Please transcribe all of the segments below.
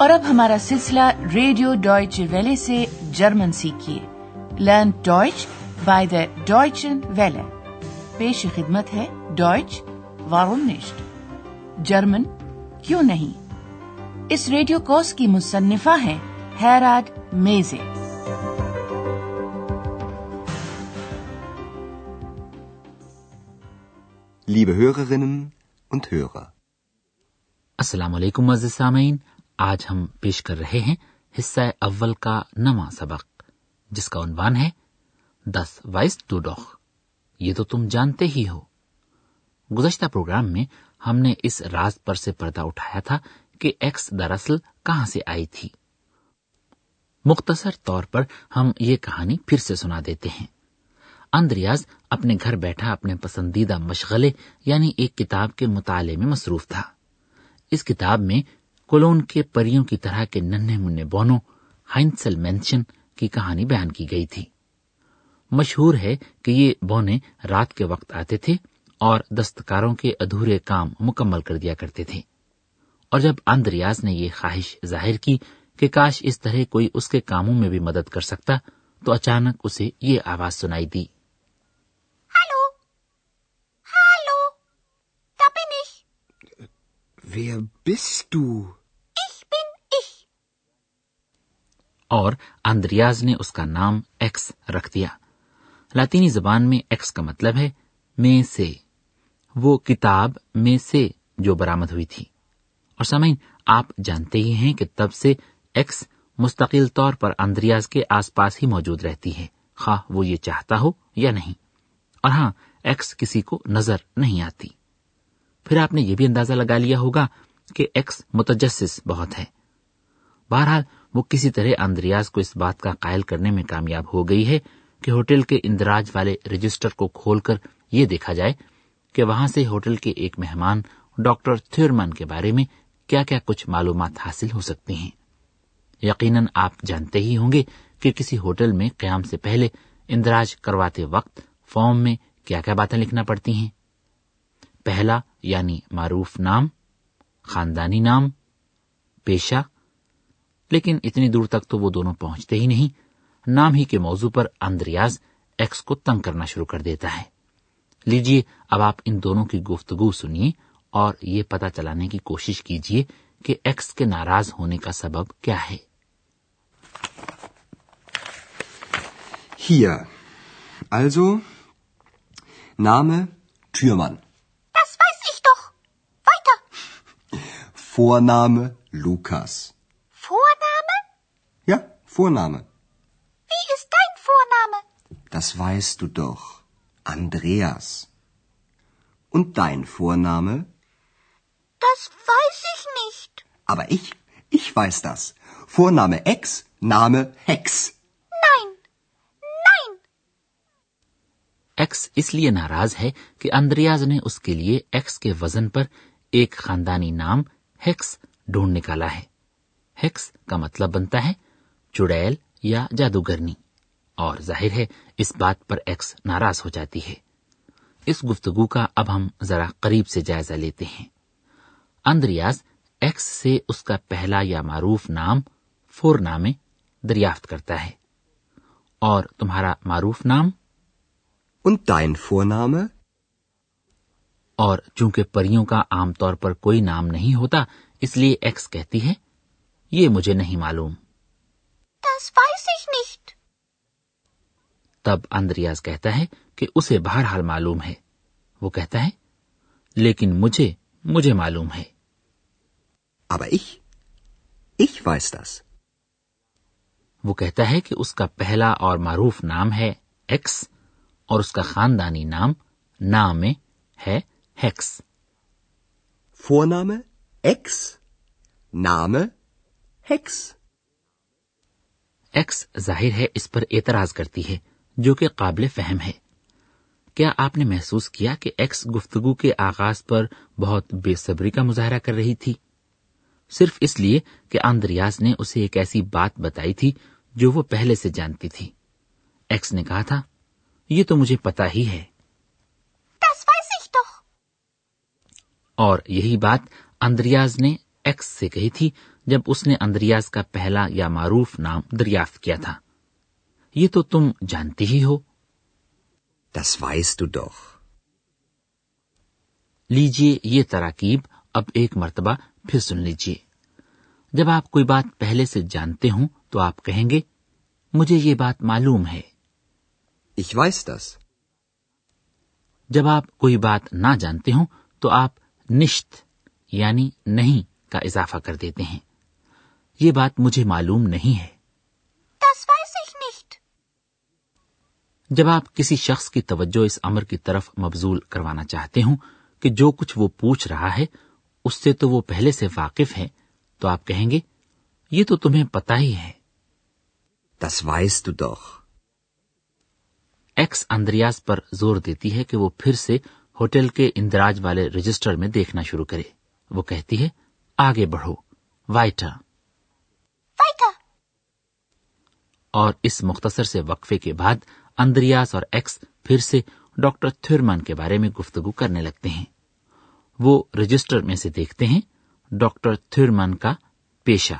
اور اب ہمارا سلسلہ ریڈیو ڈوائچ ویلے سے German سیکھیے۔ Learn Deutsch by the Deutsche Welle. پیش خدمت ہے ڈوائچ وارونیشٹ جرمن کیوں نہیں؟ اس ریڈیو کورس کی مصنفہ ہیں Herod Meese. Liebe Hörerinnen und Hörer. السلام علیکم عزیز سامعین۔ آج ہم پیش کر رہے ہیں حصہ اول کا نواں سبق، جس کا عنوان ہے دس وائس ٹو ڈاک یہ تو تم جانتے ہی ہو۔ گزشتہ پروگرام میں ہم نے اس راز پر سے پردہ اٹھایا تھا کہ ایکس دراصل کہاں سے آئی تھی۔ مختصر طور پر ہم یہ کہانی پھر سے سنا دیتے ہیں۔ اندریاز اپنے گھر بیٹھا اپنے پسندیدہ مشغلے یعنی ایک کتاب کے مطالعے میں مصروف تھا۔ اس کتاب میں کولون کے پریوں کی طرح کے ننھے منہ بونوں ہائنسل مینشن کی کہانی بیان کی گئی تھی۔ مشہور ہے کہ یہ بونے رات کے وقت آتے تھے اور دستکاروں کے ادھورے کام مکمل کر دیا کرتے تھے۔ اور جب اندریاز نے یہ خواہش ظاہر کی کہ کاش اس طرح کوئی اس کے کاموں میں بھی مدد کر سکتا تو اچانک اسے یہ آواز سنائی دی۔ Wer bist du? اور اندریاز نے اس کا نام ایکس رکھ دیا۔ لاطینی زبان میں ایکس کا مطلب ہے میں سے۔ وہ کتاب میں سے جو برامد ہوئی تھی۔ اور سمعین آپ جانتے ہی ہیں کہ تب سے ایکس مستقل طور پر اندریاز کے آس پاس ہی موجود رہتی ہے۔ خواہ وہ یہ چاہتا ہو یا نہیں۔ اور ہاں ایکس کسی کو نظر نہیں آتی۔ پھر آپ نے یہ بھی اندازہ لگا لیا ہوگا کہ ایکس متجسس بہت ہے۔ بہرحال وہ کسی طرح اندریاز کو اس بات کا قائل کرنے میں کامیاب ہو گئی ہے کہ ہوٹل کے اندراج والے رجسٹر کو کھول کر یہ دیکھا جائے کہ وہاں سے ہوٹل کے ایک مہمان ڈاکٹر تھیورمن کے بارے میں کیا کیا کچھ معلومات حاصل ہو سکتی ہیں۔ یقیناً آپ جانتے ہی ہوں گے کہ کسی ہوٹل میں قیام سے پہلے اندراج کرواتے وقت فارم میں کیا کیا باتیں لکھنا پڑتی ہیں۔ پہلا یعنی معروف نام، خاندانی نام، پیشہ لیکن اتنی دور تک تو وہ دونوں پہنچتے ہی نہیں نام ہی کے موضوع پر اندریاز ایکس کو تنگ کرنا شروع کر دیتا ہے لیجیے اب آپ ان دونوں کی گفتگو سنیے اور یہ پتا چلانے کی کوشش کیجیے کہ ایکس کے ناراض ہونے کا سبب کیا ہے Hier. Also, Name Türmann. Das weiß ich doch. Weiter. Vorname Lukas. فون فونس ابس نام اس لیے ناراض ہے کہ اندریاز نے اس کے لیے ایکس کے وزن پر ایک خاندانی نام ہیکس ڈھونڈ نکالا ہے مطلب بنتا ہے چڑیل یا جادوگرنی۔ اور ظاہر ہے اس بات پر ایکس ناراض ہو جاتی ہے۔ اس گفتگو کا اب ہم ذرا قریب سے جائزہ لیتے ہیں۔ اندریاز ایکس سے اس کا پہلا یا معروف نام فور نامے دریافت کرتا ہے۔ اور تمہارا معروف نام؟ فور نام اور چونکہ پریوں کا عام طور پر کوئی نام نہیں ہوتا اس لیے ایکس کہتی ہے یہ مجھے نہیں معلوم۔ Das weiß ich nicht. تب اندریاز کہتا ہے کہ اسے بہرحال معلوم ہے۔ وہ کہتا ہے لیکن مجھے مجھے معلوم ہے۔ Aber ich? Ich weiß das. وہ کہتا ہے کہ اس کا پہلا اور معروف نام ہے ایکس اور اس کا خاندانی نام نام ہے ہیکس۔ فور نام ایکس نام ہیکس ایکس ظاہر ہے اس پر اعتراض کرتی ہے، جو کہ قابل فہم ہے۔ کیا آپ نے محسوس کیا کہ ایکس گفتگو کے آغاز پر بہت بے صبری کا مظاہرہ کر رہی تھی؟ صرف اس لیے کہ آندریاز نے اسے ایک ایسی بات بتائی تھی جو وہ پہلے سے جانتی تھی۔ ایکس نے کہا تھا، یہ تو مجھے پتا ہی ہے۔ اور یہی بات اندریاز نے ایکس سے کہی تھی جب اس نے اندریاز کا پہلا یا معروف نام دریافت کیا تھا۔ یہ تو تم جانتی ہی ہو۔ Das weißt du doch. لیجیے یہ تراکیب اب ایک مرتبہ پھر سن لیجیے جب آپ کوئی بات پہلے سے جانتے ہوں تو آپ کہیں گے مجھے یہ بات معلوم ہے۔ Ich weiß das. جب آپ کوئی بات نہ جانتے ہوں تو آپ نشت یعنی نہیں کا اضافہ کر دیتے ہیں۔ یہ بات مجھے معلوم نہیں ہے۔ Das weiß ich nicht. جب آپ کسی شخص کی توجہ اس امر کی طرف مبزول کروانا چاہتے ہوں کہ جو کچھ وہ پوچھ رہا ہے اس سے تو وہ پہلے سے واقف ہے تو آپ کہیں گے یہ تو تمہیں پتا ہی ہے۔ Das weißt du doch. X Andreas پر زور دیتی ہے کہ وہ پھر سے ہوٹل کے اندراج والے رجسٹر میں دیکھنا شروع کرے۔ وہ کہتی ہے آگے بڑھو۔ وائٹا۔ Weiter. اور اس مختصر سے وقفے کے بعد اندریاس اور ایکس پھر سے ڈاکٹر تھرمن کے بارے میں گفتگو کرنے لگتے ہیں۔ وہ رجسٹر میں سے دیکھتے ہیں ڈاکٹر تھرمن کا پیشہ،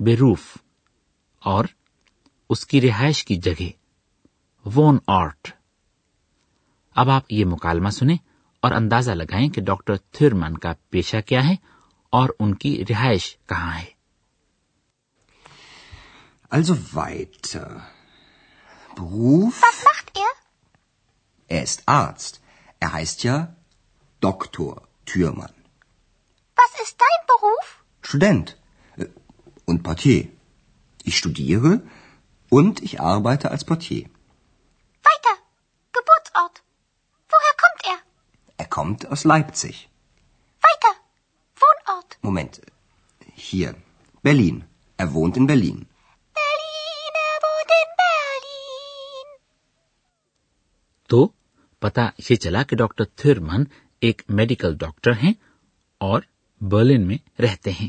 بیروف، اور اس کی رہائش کی جگہ، وون آرٹ۔ اب آپ یہ مکالمہ سنیں اور اندازہ لگائیں کہ ڈاکٹر تھرمن کا پیشہ کیا ہے اور ان کی رہائش کہاں ہے۔ Also weiter. Beruf? Was macht er? Er ist Arzt. Er heißt ja Doktor Thürmann. Was ist dein Beruf? Student. Äh, Und Portier. Ich studiere und ich arbeite als Portier. Weiter. Geburtsort. Woher kommt er? Er kommt aus Leipzig. Weiter. Wohnort. Moment. Hier. Berlin. Er wohnt in. Berlin, تو پتا یہ چلا کہ doctor Thurman ایک medical doctor ہیں اور Berlin میں رہتے ہیں۔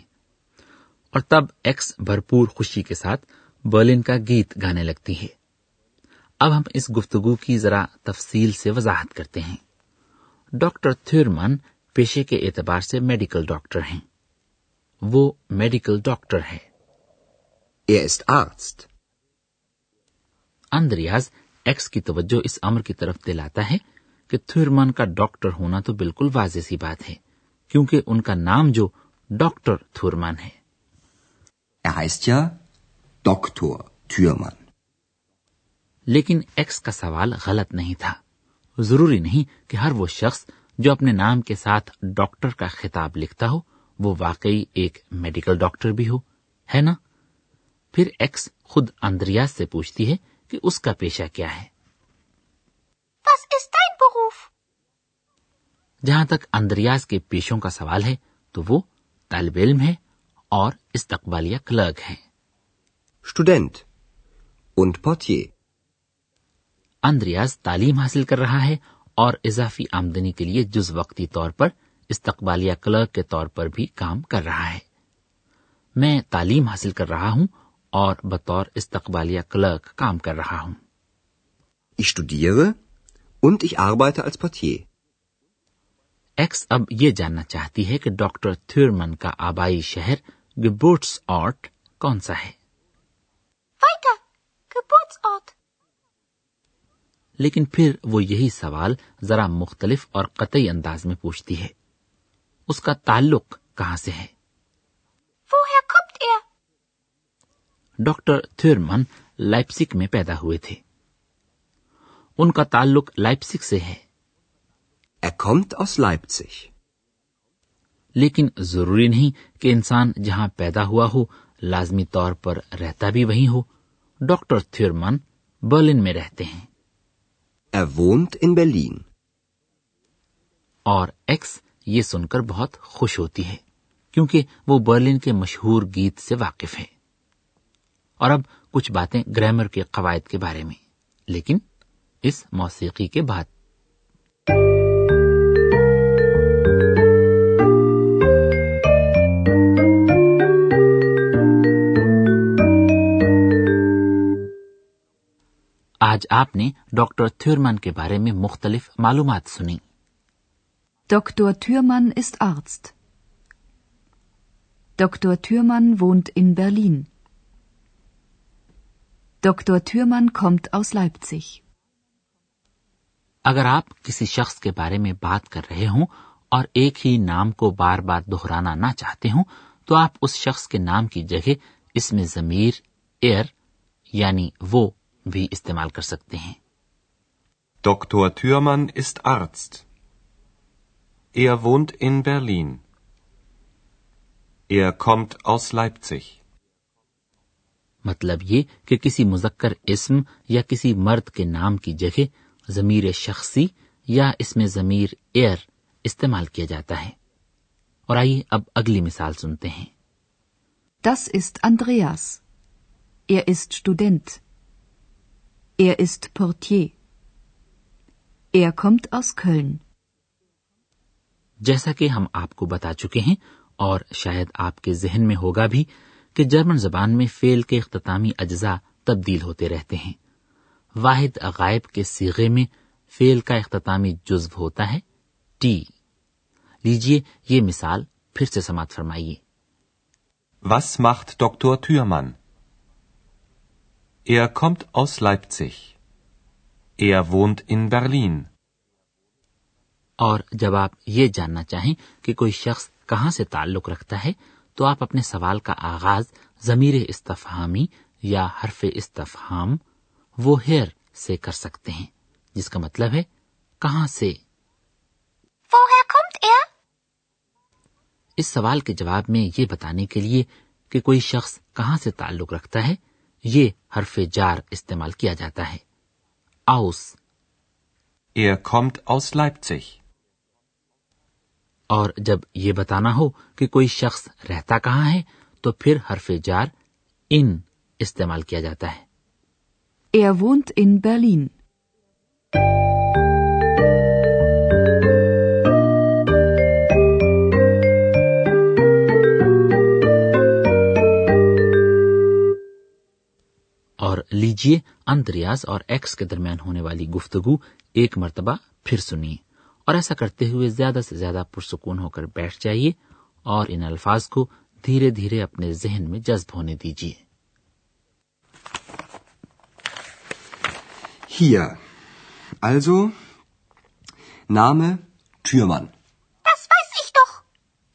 اور تب ایکس بھرپور خوشی کے ساتھ برلن کا گیت گانے لگتی ہے۔ اب ہم اس گفتگو کی ذرا تفصیل سے وضاحت کرتے ہیں۔ ڈاکٹر تھرمن پیشے کے اعتبار سے میڈیکل ڈاکٹر ہیں۔ وہ میڈیکل ڈاکٹر ہے. اندریاز ایکس کی توجہ اس امر کی طرف دلاتا ہے کہ تھرمن کا ڈاکٹر ہونا تو بالکل واضح سی بات ہے کیونکہ ان کا نام جو ڈاکٹر تھرمن ہے. لیکن ایکس کا سوال غلط نہیں تھا۔ ضروری نہیں کہ ہر وہ شخص جو اپنے نام کے ساتھ ڈاکٹر کا خطاب لکھتا ہو وہ واقعی ایک میڈیکل ڈاکٹر بھی ہو ہے نا؟ پھر ایکس خود اندریاز سے پوچھتی ہے کہ اس کا پیشہ کیا ہے Was ist dein Beruf? جہاں تک اندریاز کے پیشوں کا سوال ہے تو وہ طالب علم ہے اور استقبالیہ کلرک ہے Student. Und Portier. اندریاز تعلیم حاصل کر رہا ہے اور اضافی آمدنی کے لیے جز وقتی طور پر استقبالیہ کلرک کے طور پر بھی کام کر رہا ہے میں تعلیم حاصل کر رہا ہوں اور بطور استقبالیہ کلرک کام کر رہا ہوں Ich studiere und ich arbeite als Portier. X اب یہ جاننا چاہتی ہے کہ ڈاکٹر تھرمن کا آبائی شہر گبورٹس آرٹ کون سا ہے. Geburtsort. لیکن پھر وہ یہی سوال ذرا مختلف اور قطعی انداز میں پوچھتی ہے اس کا تعلق کہاں سے ہے Woher kommt er? Doctor Thurman Leipzig میں پیدا ہوئے تھے ان کا تعلق لائپسک سے ہے Er kommt aus Leipzig. لیکن ضروری نہیں کہ انسان جہاں پیدا ہوا ہو لازمی طور پر رہتا بھی وہیں ہو ڈاکٹر تھرمن برلن میں رہتے ہیں Er wohnt in Berlin. اور ایکس یہ سن کر بہت خوش ہوتی ہے کیونکہ وہ برلن کے مشہور گیت سے واقف ہے اور اب کچھ باتیں گرامر کے قواعد کے بارے میں، لیکن اس موسیقی کے بعد آج آپ نے ڈاکٹر تھرمن کے بارے میں مختلف معلومات سنی Dr. Thürmann ist Arzt. Dr. Thürmann wohnt in Berlin. Dr. Thürmann kommt aus Leipzig. اگر آپ کسی شخص کے بارے میں بات کر رہے ہوں اور ایک ہی نام کو بار بار دہرانا نہ چاہتے ہوں تو آپ اس شخص کے نام کی جگہ اس میں ضمیر ایئر یعنی وہ بھی استعمال کر سکتے ہیں Dr. Thürmann ist Arzt. Er wohnt in Berlin. Er kommt aus Leipzig. مطلب یہ کہ کسی مذکر اسم یا کسی مرد کے نام کی جگہ ضمیر شخصی یا اس میں ضمیر ایئر استعمال کیا جاتا ہے اور آئیے اب اگلی مثال سنتے ہیں Das ist Andreas. Er ist Student. Er ist Portier. Er kommt aus Köln. جیسا کہ ہم آپ کو بتا چکے ہیں اور شاید آپ کے ذہن میں ہوگا بھی کہ جرمن زبان میں فیل کے اختتامی اجزاء تبدیل ہوتے رہتے ہیں واحد عغائب کے سیغے میں فیل کا اختتامی جزو ہوتا ہے ٹی لیجیے یہ مثال پھر سے سماعت فرمائیے Was macht Dr. Thürmann? Er kommt aus Leipzig. Er wohnt in Berlin. اور جب آپ یہ جاننا چاہیں کہ کوئی شخص کہاں سے تعلق رکھتا ہے تو آپ اپنے سوال کا آغاز ضمیر استفہامی یا حرف استفہام وہ ہیر سے کر سکتے ہیں جس کا مطلب ہے کہاں سے؟ er? اس سوال کے جواب میں یہ بتانے کے لیے کہ کوئی شخص کہاں سے تعلق رکھتا ہے یہ حرف جار استعمال کیا جاتا ہے۔ آؤس Er kommt aus Leipzig. اور جب یہ بتانا ہو کہ کوئی شخص رہتا کہاں ہے تو پھر حرف جار ان استعمال کیا جاتا ہے۔ اور لیجیے انتریاز اور ایکس کے درمیان ہونے والی گفتگو ایک مرتبہ پھر سنیے۔ اور ایسا کرتے ہوئے زیادہ سے زیادہ پرسکون ہو کر بیٹھ جائیے اور ان الفاظ کو دھیرے دھیرے اپنے ذہن میں جذب ہونے دیجیے Hier, also, Name Türmann. Das weiß ich doch.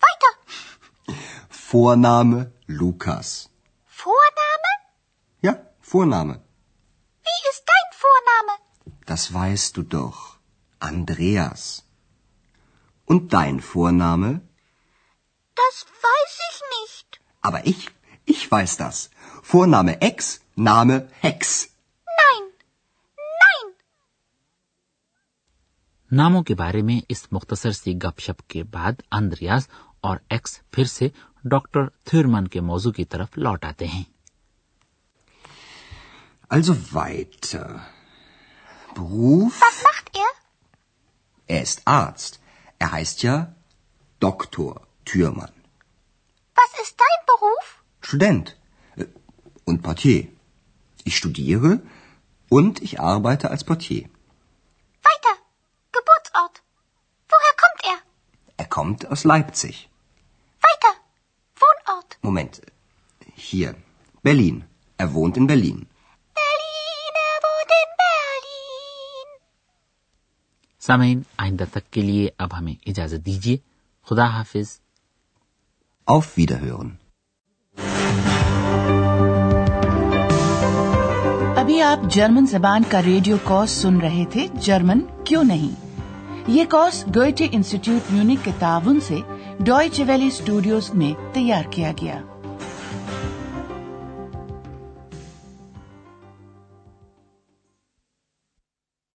Weiter. Vorname Lukas. Vorname? Ja, Vorname. Wie ist dein Vorname? Das weißt du doch. ناموں کے بارے میں اس مختصر سی گپ شپ کے بعد اندریاز اور ایکس پھر سے ڈاکٹر تھورمن کے موزوں کی طرف لوٹ آتے ہیں۔ Er ist Arzt. Er heißt ja Doktor Türmann. Was ist dein Beruf? Student. Äh, Und Portier. Ich studiere und ich arbeite als Portier. Weiter. Geburtsort. Woher kommt er? Er kommt aus Leipzig. Weiter. Wohnort. Moment. Hier. Berlin. Er wohnt in. Berlin, سامعین آئندہ تک کے لیے اب ہمیں اجازت دیجیے۔ خدا حافظ۔ Auf Wiederhören. ابھی آپ جرمن زبان کا ریڈیو کورس سن رہے تھے جرمن کیوں نہیں؟ یہ کورس گوئٹے انسٹیٹیوٹ میونک کے تعاون سے ڈوئچے ویلی اسٹوڈیوز میں تیار کیا گیا۔